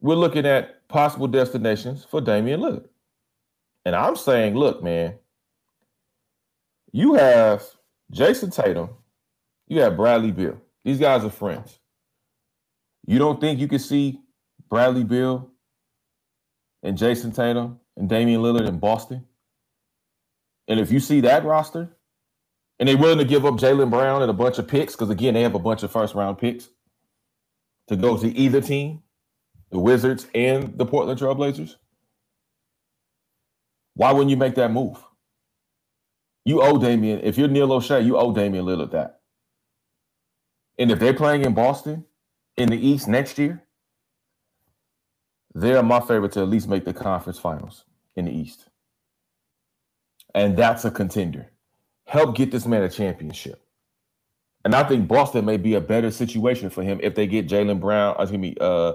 we're looking at possible destinations for Damian Lillard. And I'm saying, look, man, you have Jayson Tatum, you have Bradley Beal. These guys are friends. You don't think you can see Bradley Beal and Jayson Tatum and Damian Lillard in Boston? And if you see that roster, and they're willing to give up Jaylen Brown and a bunch of picks, because again, they have a bunch of first round picks to go to either team, the Wizards and the Portland Trailblazers. Why wouldn't you make that move? You owe Damian, if you're Neil Olshey, you owe Damian Lillard that. And if they're playing in Boston in the East next year, they're my favorite to at least make the conference finals in the East. And that's a contender. Help get this man a championship. And I think Boston may be a better situation for him if they get Jaylen Brown, excuse me, uh,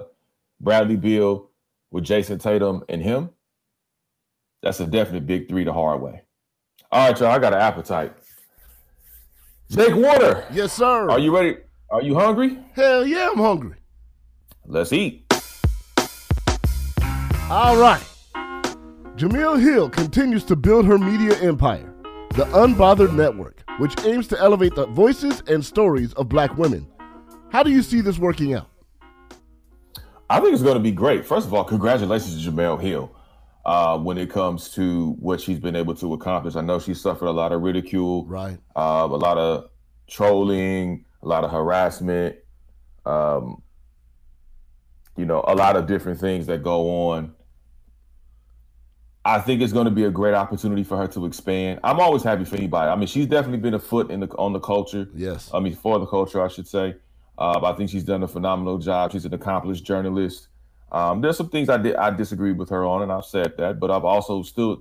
Bradley Beal with Jayson Tatum and him. That's a definite big three the hard way. All right, y'all. I got an appetite. Jake Warner. Yes, sir. Are you ready? Are you hungry? Hell yeah, I'm hungry. Let's eat. All right. Jemele Hill continues to build her media empire, the Unbothered Network, which aims to elevate the voices and stories of black women. How do you see this working out? I think it's going to be great. First of all, congratulations to Jemele Hill uh, when it comes to what she's been able to accomplish. I know she suffered a lot of ridicule, right? Uh, a lot of trolling, a lot of harassment, um, you know, a lot of different things that go on. I think it's going to be a great opportunity for her to expand. I'm always happy for anybody. I mean, she's definitely been a foot in the on the culture. Yes. I mean, for the culture, I should say. Uh, I think she's done a phenomenal job. She's an accomplished journalist. Um, there's some things I did I disagreed with her on, and I've said that, but I've also still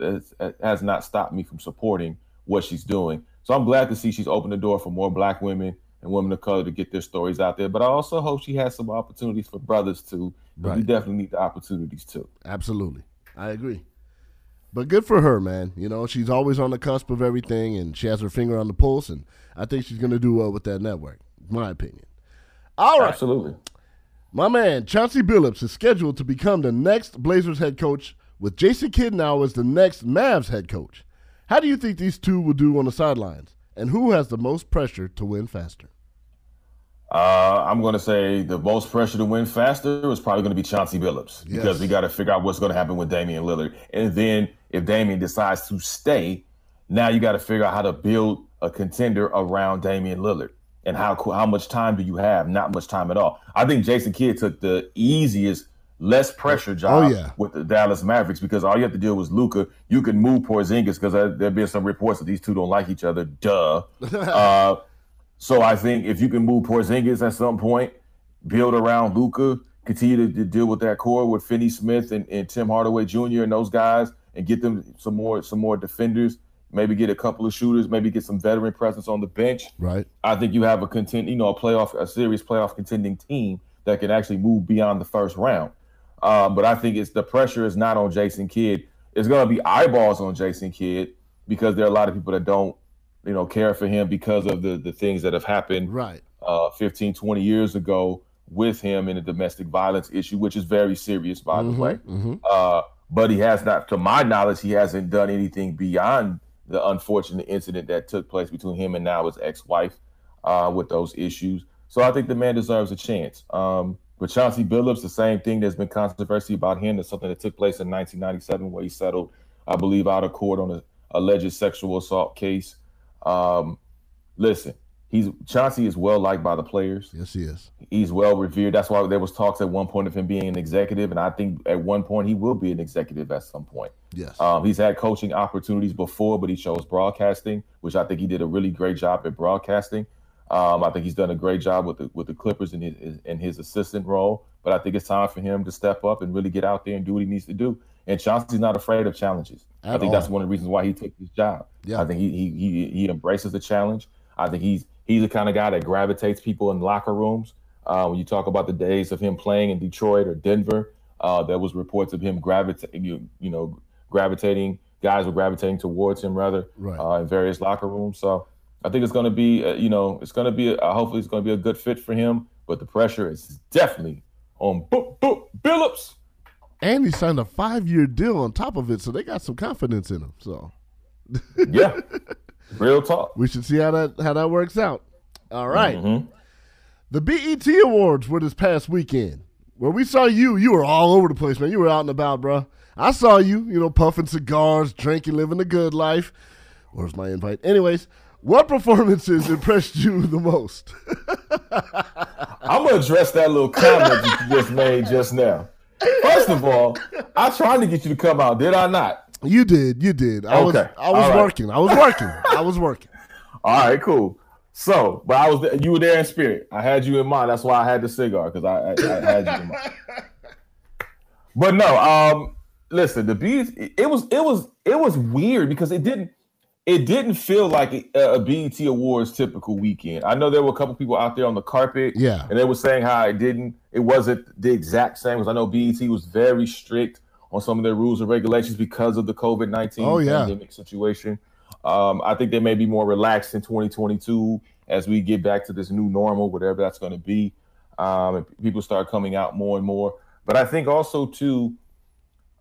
has not stopped me from supporting what she's doing. So I'm glad to see she's opened the door for more Black women and women of color to get their stories out there. But I also hope she has some opportunities for brothers too. Right. We definitely need the opportunities too. Absolutely, I agree. But good for her, man. You know, she's always on the cusp of everything, and she has her finger on the pulse, and I think she's going to do well with that network. My opinion. All right, absolutely. My man Chauncey Billups is scheduled to become the next Blazers head coach, with Jason Kidd now as the next Mavs head coach. How do you think these two will do on the sidelines, and who has the most pressure to win faster? Uh, I'm going to say the most pressure to win faster is probably going to be Chauncey Billups yes. because we got to figure out what's going to happen with Damian Lillard. And then if Damian decides to stay, now you got to figure out how to build a contender around Damian Lillard. And how how much time do you have? Not much time at all. I think Jason Kidd took the easiest, less pressure job oh, yeah. with the Dallas Mavericks because all you have to do was Luka. You can move Porzingis because there have been some reports that these two don't like each other. Duh. uh, So I think if you can move Porzingis at some point, build around Luka, continue to, to deal with that core with Finney Smith and, and Tim Hardaway Jr. and those guys, and get them some more some more defenders. Maybe get a couple of shooters. Maybe get some veteran presence on the bench. Right. I think you have a content, you know, a playoff, a serious playoff contending team that can actually move beyond the first round. Um, but I think it's the pressure is not on Jason Kidd. It's going to be eyeballs on Jason Kidd because there are a lot of people that don't, you know, care for him because of the the things that have happened right uh, 15, 20 years ago with him in a domestic violence issue, which is very serious, by Mhm, the way. mhm. Uh, but he has not, to my knowledge, he hasn't done anything beyond the unfortunate incident that took place between him and now his ex-wife uh, with those issues. So I think the man deserves a chance. Um, but Chauncey Billups, the same thing. There's been controversy about him. That's something that took place in 1997 where he settled, I believe, out of court on an alleged sexual assault case. Um, listen, he's Chauncey is well liked by the players. Yes, he is. He's well revered. That's why there was talks at one point of him being an executive, and I think at one point he will be an executive at some point. Yes. Um, he's had coaching opportunities before, but he chose broadcasting, which I think he did a really great job at broadcasting. Um, I think he's done a great job with the with the Clippers in his in his assistant role. But I think it's time for him to step up and really get out there and do what he needs to do. And Chauncey's not afraid of challenges. I At think that's one of the reasons why he took this job. Yeah. I think he he he, he embraces the challenge. I think he's he's the kind of guy that gravitates people in locker rooms. Uh, when you talk about the days of him playing in Detroit or Denver, uh, there was reports of him gravitating, you, you know, gravitating. Guys were gravitating towards him rather Right. uh, in various locker rooms. So I think it's going to be, uh, you know, it's going to be. Uh, hopefully, it's going to be a good fit for him. But the pressure is definitely on Book Book Billups. And he signed a five year deal on top of it, so they got some confidence in him. So Yeah, real talk. we should see how that how that works out. All right. Mhm. The BET Awards were this past weekend. Where we saw you, you were all over the place, man. You were out and about, bro. I saw you, you know, puffing cigars, drinking, living the good life. Where's my invite? Anyways, what performances impressed you the most? I'm gonna address that little comment that you just made just now. First of all, I tried to get you to come out, did I not? You did, you did. I was Okay, I was right. working. I was working. I was working. All right, cool. So, but I was you were there in spirit. I had you in mind. That's why I had the cigar because I, I, I had you in mind. But no, um, listen, the bees. It was it was it was weird because it didn't it didn't feel like a, a BET Awards typical weekend. I know there were a couple people out there on the carpet, Yeah. and they were saying how it didn't. It wasn't the exact same because I know BET was very strict on some of their rules and regulations because of the COVID nineteen Oh, yeah. pandemic situation. Um, I think they may be more relaxed in 2022 as we get back to this new normal, whatever that's going to be, um, and people start coming out more and more. But I think also too,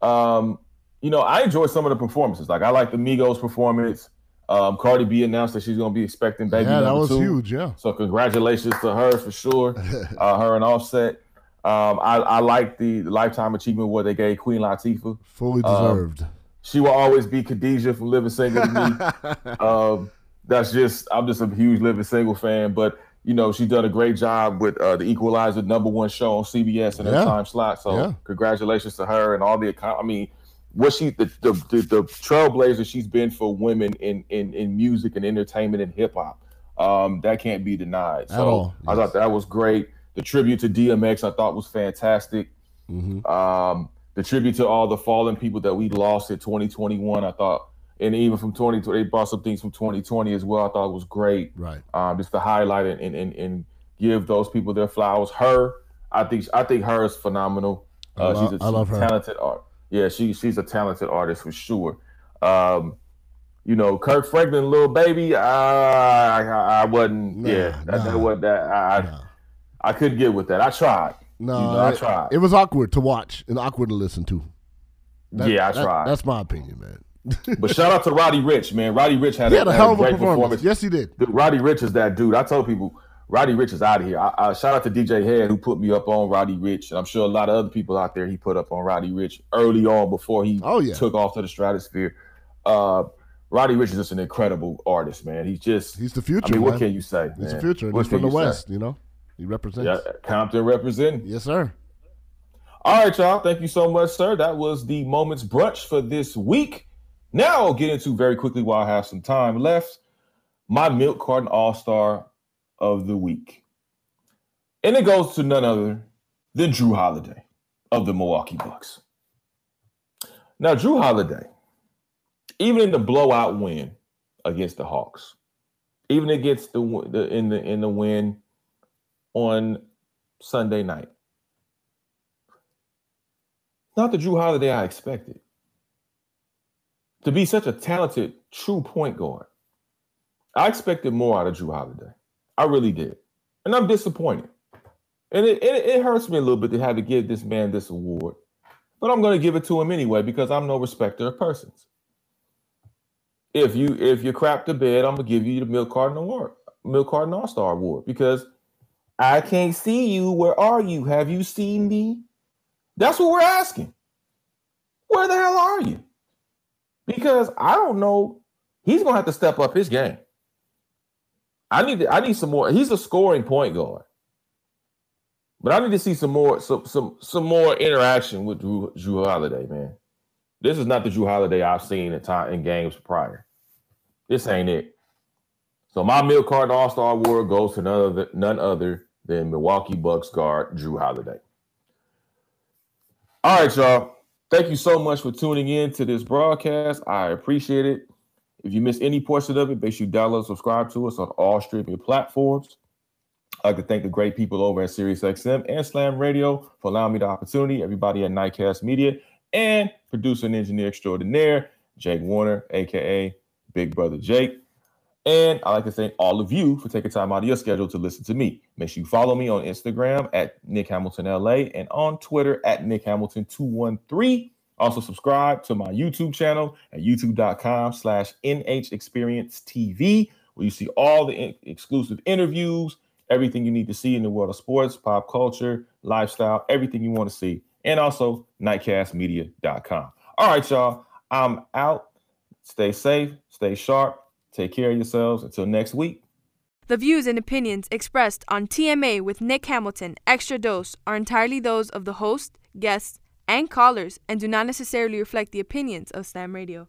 um, you know, I enjoy some of the performances. Like I like the Migos performance. Um, Cardi B announced that she's going to be expecting baby Yeah, that was two. huge, yeah. So congratulations to her for sure. uh, her and Offset. Um, I, I like the Lifetime Achievement Award they gave Queen Latifah. Fully Um, deserved. she will always be Khadijah from Living Single to me. um, that's just I'm just a huge Living Single fan, but you know she's done a great job with uh, the Equalizer number one show on CBS in her time slot. So Yeah. congratulations to her and all the. I mean, what she the the, the the trailblazer she's been for women in in in music and entertainment and hip hop. Um, that can't be denied. At So all, I thought that was great. The tribute to DMX I thought was fantastic. Mm-hmm. Um, the tribute to all the fallen people that we lost in 2021, I thought, and even from 2020, they brought some things from 2020 as well. I thought it was great. Right. Um, just to highlight it and, and and give those people their flowers. Her, I think I think her is phenomenal. I Uh, she's a, I love her. talented art. Yeah, she she's a talented artist for sure. Um, you know, Kirk Franklin, Lil Baby. Uh, I, I, I wasn't. Nah, yeah, that, that was that. I, I I couldn't get with that. I tried. No, you know, I it- tried. It was awkward to watch and awkward to listen to. That- Yeah, I that- tried. That's my opinion, man. But shout out to Roddy Ricch, man. Roddy Ricch had, He a, had a had hell of a great performance. performance. Yes, he did. Dude, Roddy Ricch is that dude. I told people Roddy Ricch is out of here. I, I shout out to DJ Head who put me up on Roddy Ricch, and I'm sure a lot of other people out there he put up on Roddy Ricch early on before he Oh, yeah. took off to the stratosphere. Uh, Roddy Ricch is just an incredible artist, man. He's just He's the future. I mean, what can you say? He's the future. What He's from the you say? West, you know? He represents. Yeah, Compton representing. Yes, sir. All right, y'all. Thank you so much, sir. That was the Moments Brunch for this week. Now I'll get into very quickly while I have some time left. My Milk Carton All Star of the week. And it goes to none other than Jrue Holiday of the Milwaukee Bucks. Now, Jrue Holiday, even in the blowout win against the Hawks, even against the, the in the in the win on Sunday night, not the Jrue Holiday I expected to be such a talented, true point guard. I expected more out of Jrue Holiday. I really did. And I'm disappointed. And it, it, it, hurts me a little bit to have to give this man this award. But I'm going to give it to him anyway because I'm no respecter of persons. If you if you crap the bed, I'm gonna give you the Milk Carton Award, Milk Carton All Star Award because I can't see you. Where are you? Have you seen me? That's what we're asking. Where the hell are you? Because I don't know. He's gonna have to step up his game. I need to, I need some more. He's a scoring point guard. But I need to see some more some some some more interaction with Drew, Jrue Holiday, man. This is not the Jrue Holiday I've seen in time in games prior. This ain't it. So my Milk Carton All Star Award goes to none other, none other than Milwaukee Bucks guard Jrue Holiday. All right, y'all. Thank you so much for tuning in to this broadcast. I appreciate it. If you miss any portion of it, make sure you download, subscribe to us on all streaming platforms. I'd like to thank the great people over at SiriusXM and Slam Radio for allowing me the opportunity. Everybody at Nitecast Media and producer and engineer extraordinaire, Jake Warner, aka Big Brother Jake. And I'd like to thank all of you for taking time out of your schedule to listen to me. Make sure you follow me on Instagram at Nick Hamilton LA and on Twitter at Nick Hamilton 213. Also subscribe to my YouTube channel at youtube.com slash NH Experience TV, where you see all the in- exclusive interviews, everything you need to see in the world of sports, pop culture, lifestyle, everything you want to see, and also nitecastmedia.com. All right, y'all. I'm out. Stay safe, stay sharp, take care of yourselves. Until next week. The views and opinions expressed on TMA with Nick Hamilton Extra Dose are entirely those of the host, guests, and callers and do not necessarily reflect the opinions of Slam Radio.